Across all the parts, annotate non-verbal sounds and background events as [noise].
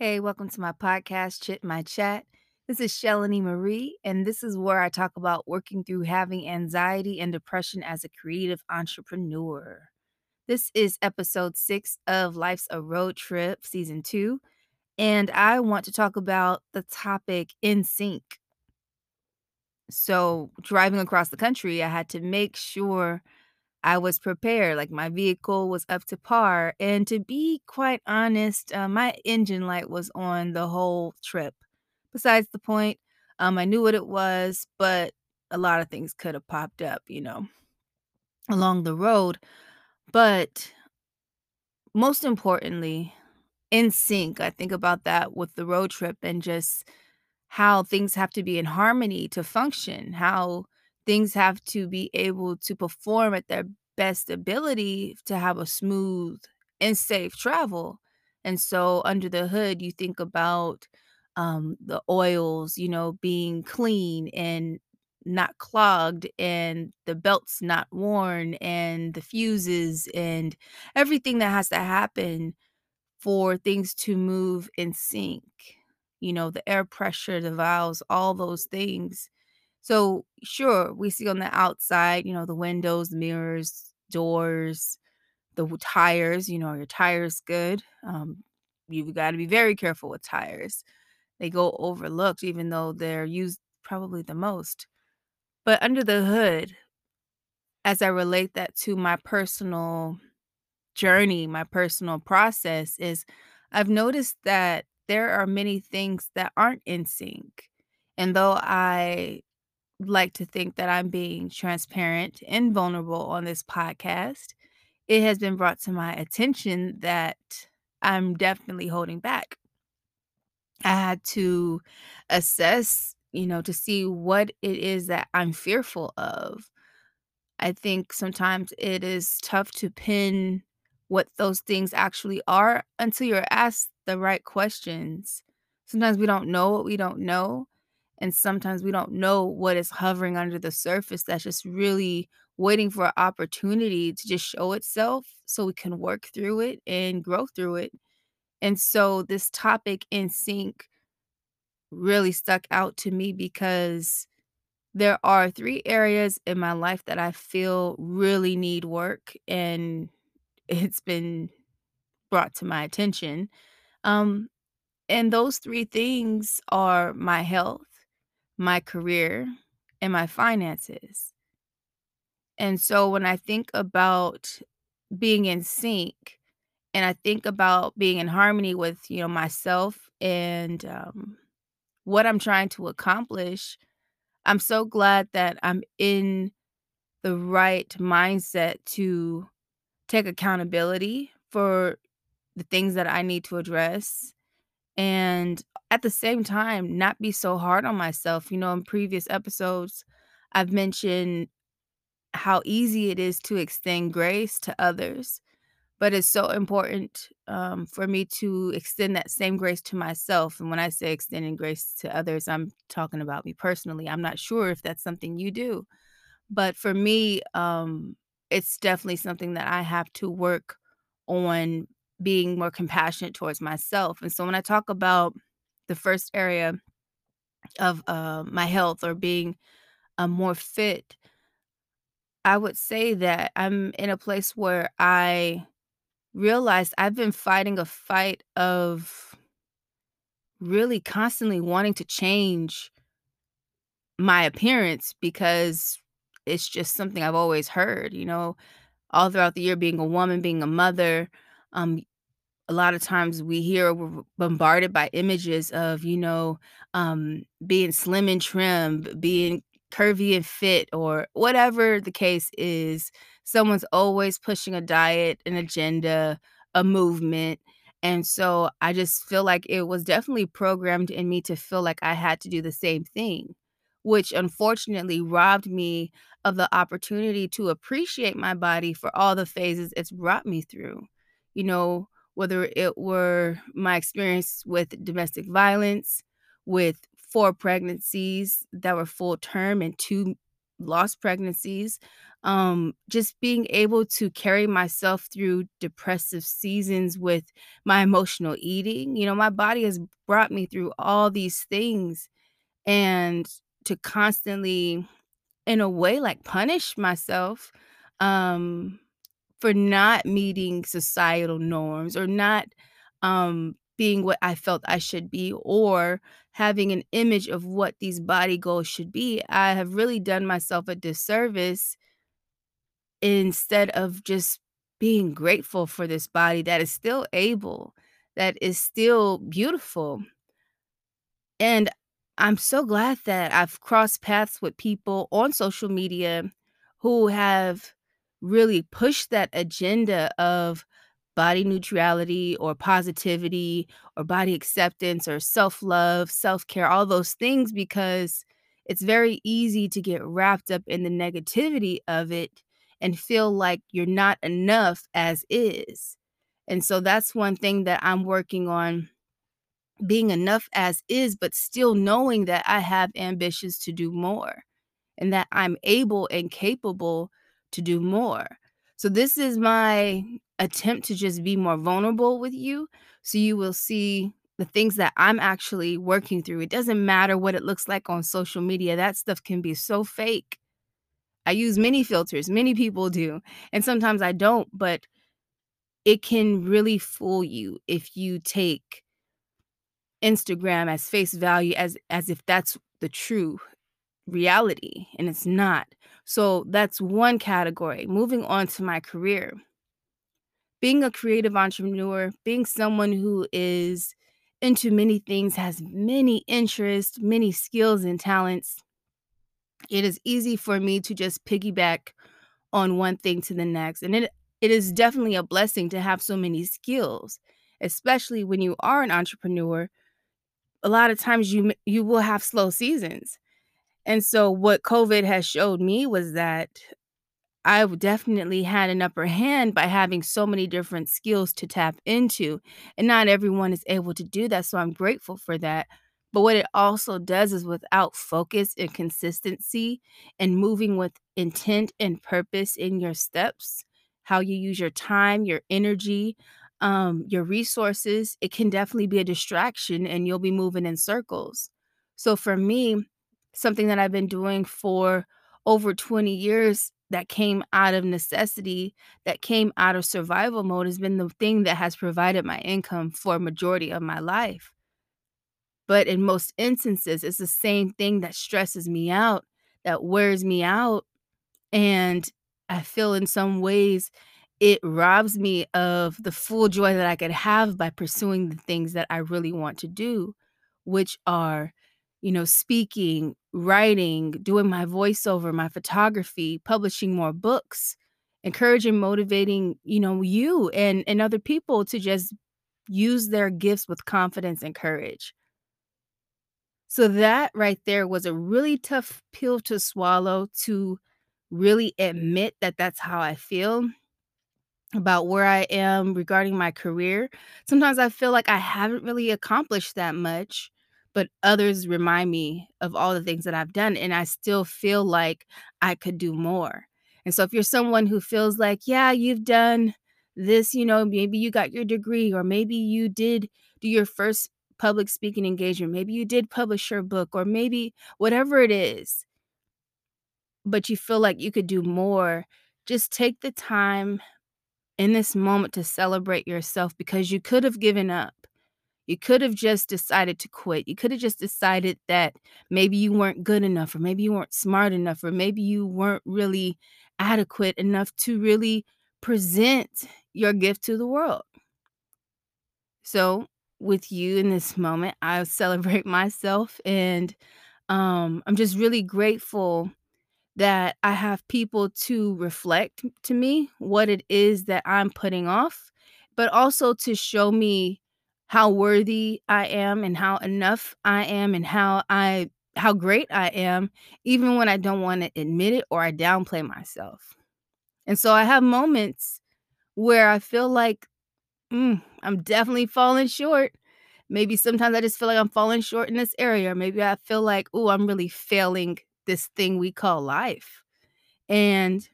Hey, welcome to my podcast, Chit My Chat. This is Shelly Marie, and this is where I talk about working through having anxiety and depression as a creative entrepreneur. This is episode six of Life's a Road Trip, season two, and I want to talk about the topic in sync. So, driving across the country, I had to make sure I was prepared, like my vehicle was up to par. And to be quite honest, uh, my engine light was on the whole trip. Besides the point, um, I knew what it was, but a lot of things could have popped up, you know, along the road. But most importantly, in sync, I think about that with the road trip and just how things have to be in harmony to function, how things have to be able to perform at their best ability to have a smooth and safe travel. And so under the hood, you think about um, the oils, you know, being clean and not clogged, and the belts not worn, and the fuses, and everything that has to happen for things to move in sync. You know, the air pressure, the valves, all those things. So, sure, we see on the outside, you know, the windows, mirrors, doors, the tires, you know, are your tires good? Um, you've got to be very careful with tires. They go overlooked, even though they're used probably the most. But under the hood, as I relate that to my personal journey, my personal process, is I've noticed that there are many things that aren't in sync. And though I like to think that I'm being transparent and vulnerable on this podcast, it has been brought to my attention that I'm definitely holding back. I had to assess, you know, to see what it is that I'm fearful of. I think sometimes it is tough to pin what those things actually are until you're asked the right questions. Sometimes we don't know what we don't know, and sometimes we don't know what is hovering under the surface that's just really waiting for an opportunity to just show itself so we can work through it and grow through it. And so this topic in sync really stuck out to me because there are 3 areas in my life that I feel really need work, and it's been brought to my attention. Um, and those 3 things are my health, my career, and my finances. And so when I think about being in sync, and I think about being in harmony with, you know, myself and, um, what I'm trying to accomplish, I'm so glad that I'm in the right mindset to take accountability for the things that I need to address, and at the same time, not be so hard on myself. You know, in previous episodes, I've mentioned how easy it is to extend grace to others, but it's so important um, for me to extend that same grace to myself. And when I say extending grace to others, I'm talking about me personally. I'm not sure if that's something you do, but for me, um, it's definitely something that I have to work on being more compassionate towards myself. And so when I talk about the first area of uh, my health or being uh, more fit, I would say that I'm in a place where I realized I've been fighting a fight of really constantly wanting to change my appearance because it's just something I've always heard, you know, all throughout the year being a woman, being a mother, um, a lot of times we hear we're bombarded by images of, you know, um, being slim and trim, being curvy and fit, or whatever the case is. Someone's always pushing a diet, an agenda, a movement. And so I just feel like it was definitely programmed in me to feel like I had to do the same thing, which unfortunately robbed me of the opportunity to appreciate my body for all the phases it's brought me through. You know, whether it were my experience with domestic violence, with 4 pregnancies that were full term and 2 lost pregnancies, um, just being able to carry myself through depressive seasons with my emotional eating. You know, my body has brought me through all these things, and to constantly, in a way, like, punish myself, um, for not meeting societal norms or not, um, being what I felt I should be or having an image of what these body goals should be, I have really done myself a disservice instead of just being grateful for this body that is still able, that is still beautiful. And I'm so glad that I've crossed paths with people on social media who have really push that agenda of body neutrality or positivity or body acceptance or self-love, self-care, all those things because it's very easy to get wrapped up in the negativity of it and feel like you're not enough as is. And so that's one thing that I'm working on being enough as is, but still knowing that I have ambitions to do more and that I'm able and capable to do more. So, this is my attempt to just be more vulnerable with you so you will see the things that I'm actually working through. It doesn't matter what it looks like on social media, that stuff can be so fake. I use many filters, many people do, and sometimes I don't, but it can really fool you if you take Instagram as face value as as if that's the true reality, and it's not. So that's one category. Moving on to my career. Being a creative entrepreneur, being someone who is into many things, has many interests, many skills and talents, it is easy for me to just piggyback on one thing to the next. And it it is definitely a blessing to have so many skills, especially when you are an entrepreneur a lot of times you you will have slow seasons. And so what COVID has showed me was that I've definitely had an upper hand by having so many different skills to tap into, and not everyone is able to do that, so I'm grateful for that. But what it also does is without focus and consistency and moving with intent and purpose in your steps, how you use your time, your energy, um, your resources, it can definitely be a distraction and you'll be moving in circles. So for me, something that I've been doing for over 20 years that came out of necessity, that came out of survival mode has been the thing that has provided my income for a majority of my life. But in most instances, it's the same thing that stresses me out, that wears me out, and I feel in some ways it robs me of the full joy that I could have by pursuing the things that I really want to do, which are, you know, speaking, writing, doing my voiceover, my photography, publishing more books, encouraging, motivating, you know, you and and other people to just use their gifts with confidence and courage. So that right there was a really tough pill to swallow to really admit that that's how I feel about where I am regarding my career. Sometimes I feel like I haven't really accomplished that much, but others remind me of all the things that I've done, and I still feel like I could do more. And so if you're someone who feels like, yeah, you've done this, you know, maybe you got your degree, or maybe you did do your first public speaking engagement, maybe you did publish your book, or maybe whatever it is, but you feel like you could do more, just take the time in this moment to celebrate yourself because you could have given up. You could have just decided to quit. You could have just decided that maybe you weren't good enough, or maybe you weren't smart enough, or maybe you weren't really adequate enough to really present your gift to the world. So, with you in this moment, I celebrate [laughs] myself and um, I'm just really grateful that I have people to reflect to me what it is that I'm putting off, but also to show me how worthy I am and how enough I am and how I how great I am even when I don't want to admit it or I downplay myself. And so I have moments where I feel like mm, I'm definitely falling short. Maybe sometimes I just feel like I'm falling short in this area. Maybe I feel like, oh, I'm really failing this thing we call life. And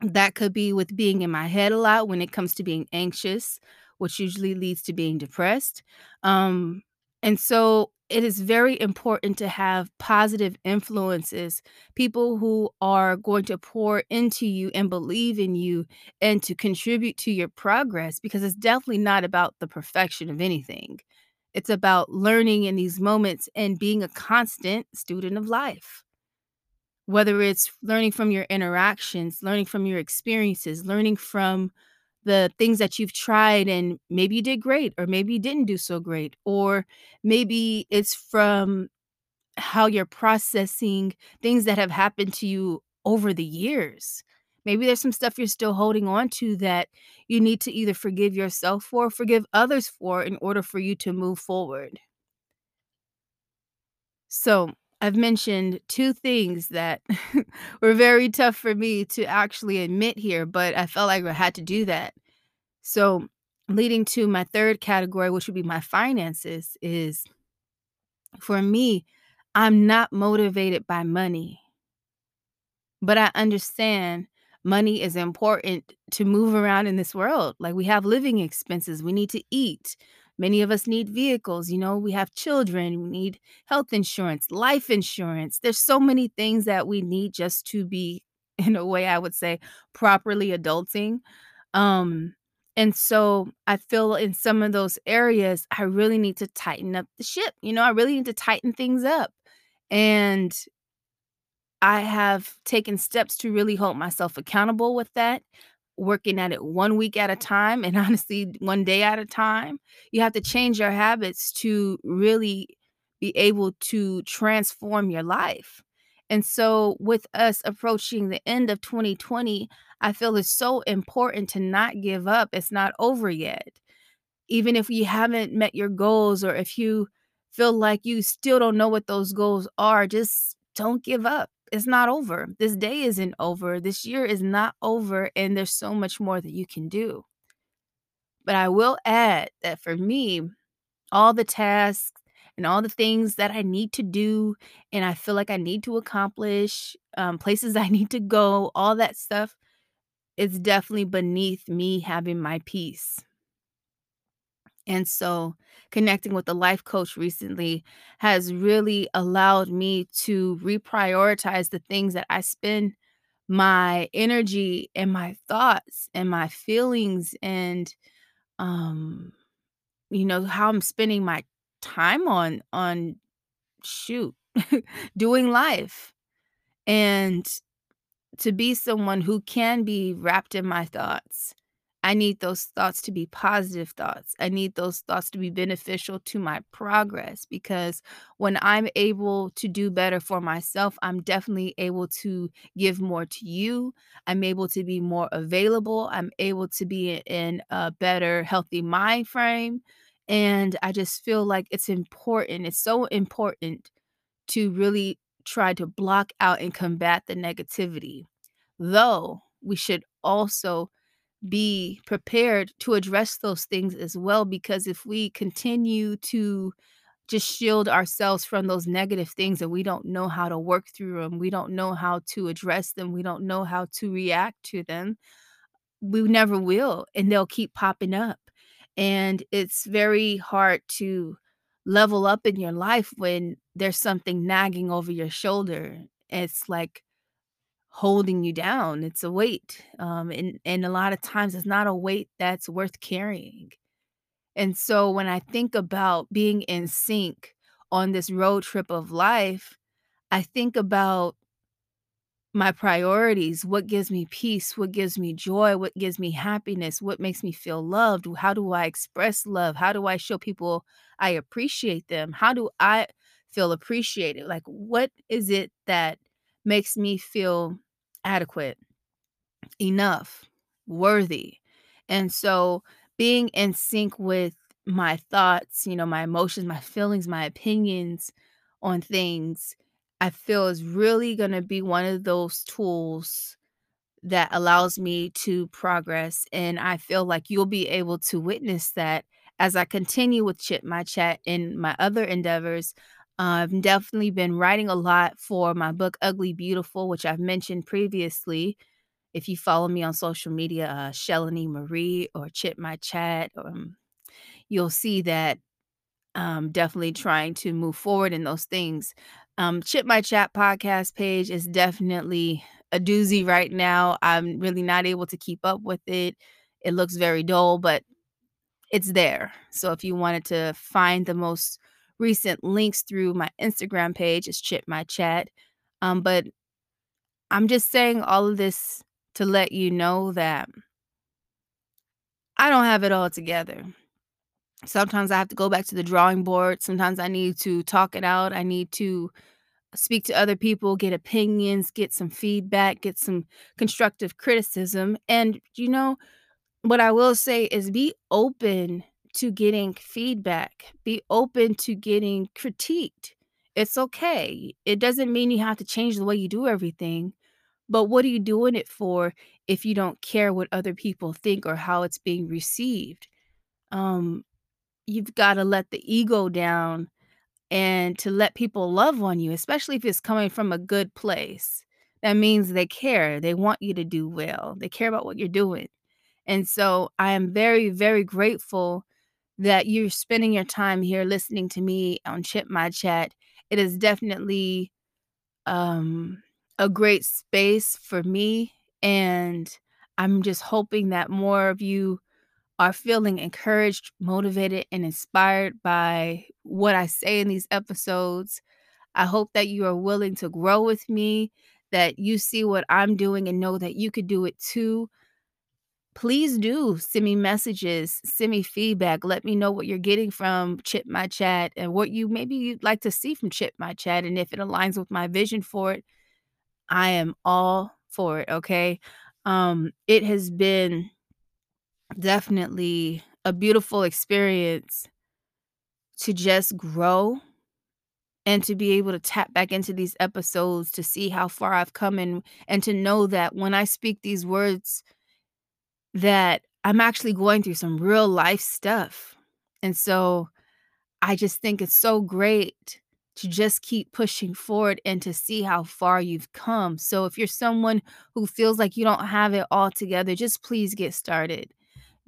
That could be with being in my head a lot when it comes to being anxious, which usually leads to being depressed. Um, and so it is very important to have positive influences, people who are going to pour into you and believe in you and to contribute to your progress because it's definitely not about the perfection of anything. It's about learning in these moments and being a constant student of life. Whether it's learning from your interactions, learning from your experiences, learning from the things that you've tried and maybe you did great or maybe you didn't do so great, or maybe it's from how you're processing things that have happened to you over the years. Maybe there's some stuff you're still holding on to that you need to either forgive yourself for or forgive others for in order for you to move forward. So, I've mentioned 2 things that [laughs] were very tough for me to actually admit here, but I felt like I had to do that. So, leading to my 3rd category, which would be my finances, is for me, I'm not motivated by money. But I understand money is important to move around in this world. Like, we have living expenses, we need to eat. Many of us need vehicles, you know, we have children, we need health insurance, life insurance. There's so many things that we need just to be, [laughs] in a way, I would say, properly adulting. Um, and so I feel in some of those areas, I really need to tighten up the ship, you know, I really need to tighten things up. And I have taken steps to really hold myself accountable with that, working at it 1 week at a time and [laughs] honestly 1 day at a time. You have to change your habits to really be able to transform your life. And so with us approaching the end of 2020, I feel it's so important to not give up, it's not over yet. Even if you haven't met your goals or if you feel like you still don't know what those goals are, just don't give up. It's not over. This day isn't over. This year is not over, and there's so much more that you can do. But I will add that for me, all the tasks and all the things that I need to do and I feel like I need to accomplish, um, places [laughs] I need to go, all that stuff, is definitely beneath me having my peace. And so, connecting with a life coach recently has really allowed me to reprioritize the things that I spend my energy and my thoughts and my feelings and, um, you know, how I'm spending my time on on shoot, [laughs] doing life. And to be someone who can be wrapped in my thoughts, I need those thoughts to be positive thoughts. I need those thoughts to be beneficial to my progress because when I'm able to do better for myself, I'm definitely able to give more to you. I'm able to be more available. I'm able to be in a better, healthy mind frame. And I just feel like it's important. It's so important to really try to block out and combat the negativity. Though we should also be prepared to address those things as well, because if we continue to just shield ourselves from those negative things and we don't know how to work through them, we don't know how to address them, we don't know how to react to them, we never will, and they'll keep popping up. And it's very hard to level up in your life when there's something nagging over your shoulder. It's like holding you down. It's a weight. Um, and, and a lot of times it's not a weight that's worth carrying. And so when I think about being in sync on this road trip of life, I think about my priorities, what gives me peace, what gives me joy, what gives me happiness, what makes me feel loved, how do I express love, how do I show people I appreciate them, how do I feel appreciated, like what is it that makes me feel adequate, enough, worthy. And so being in sync with my thoughts, you know, my emotions, my feelings, my opinions on things, I feel is really going to be one of those tools that allows me to progress. And I feel like you'll be able to witness that as I continue with Chip My Chat and my other endeavors. I've definitely been writing a lot for my book, Ugly Beautiful, which I've mentioned previously. If you follow me on social media, uh, Shellanee Marie or Chip My Chat, um, you'll see that I'm definitely trying to move forward in those things. Um, Chip My Chat podcast page is definitely a doozy right now. I'm really not able to keep up with it. It looks very dull, but it's there. So if you wanted to find the most recent links through my Instagram page, it's Chip My Chat. Um, but I'm just saying all of this to let you know that I don't have it all together. Sometimes I have to go back to the drawing board. Sometimes I need to talk it out. I need to speak to other people, get opinions, get some feedback, get some constructive criticism. And, you know, what I will say is be open to getting feedback, be open to getting critiqued. It's okay. It doesn't mean you have to change the way you do everything, but what are you doing it for if you don't care what other people think or how it's being received? Um, you've got to let the ego down and to let people love on you, especially if it's coming from a good place. That means they care. They want you to do well. They care about what you're doing. And so I am very, very grateful that you're spending your time here listening to me on Chip My Chat. It is definitely um, a great space for me. And I'm just hoping that more of you are feeling encouraged, motivated, and inspired by what I say in these episodes. I hope that you are willing to grow with me, that you see what I'm doing and know that you could do it too. Please do send me messages, send me feedback. Let me know what you're getting from Chip My Chat and what you maybe you'd like to see from Chip My Chat. And if it aligns with my vision for it, I am all for it. Okay. Um, it has been definitely a beautiful experience to just grow and to be able to tap back into these episodes to see how far I've come and and to know that when I speak these words that I'm actually going through some real life stuff. And so I just think it's so great to just keep pushing forward and to see how far you've come. So if you're someone who feels like you don't have it all together, just please get started.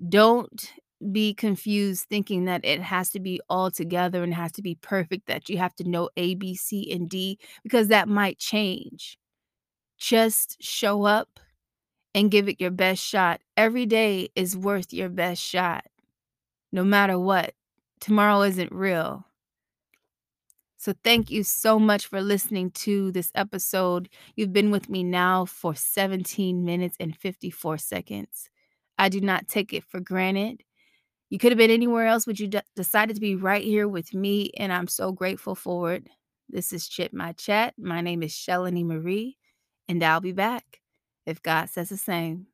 Don't be confused thinking that it has to be all together and has to be perfect, that you have to know A, B, C, and D, because that might change. Just show up and give it your best shot. Every day is worth your best shot, no matter what. Tomorrow isn't real. So, thank you so much for listening to this episode. You've been with me now for 17 minutes and 54 seconds. I do not take it for granted. You could have been anywhere else, but you decided to be right here with me, and I'm so grateful for it. This is Chip My Chat. My name is Shellanee Marie, and I'll be back if God says the same.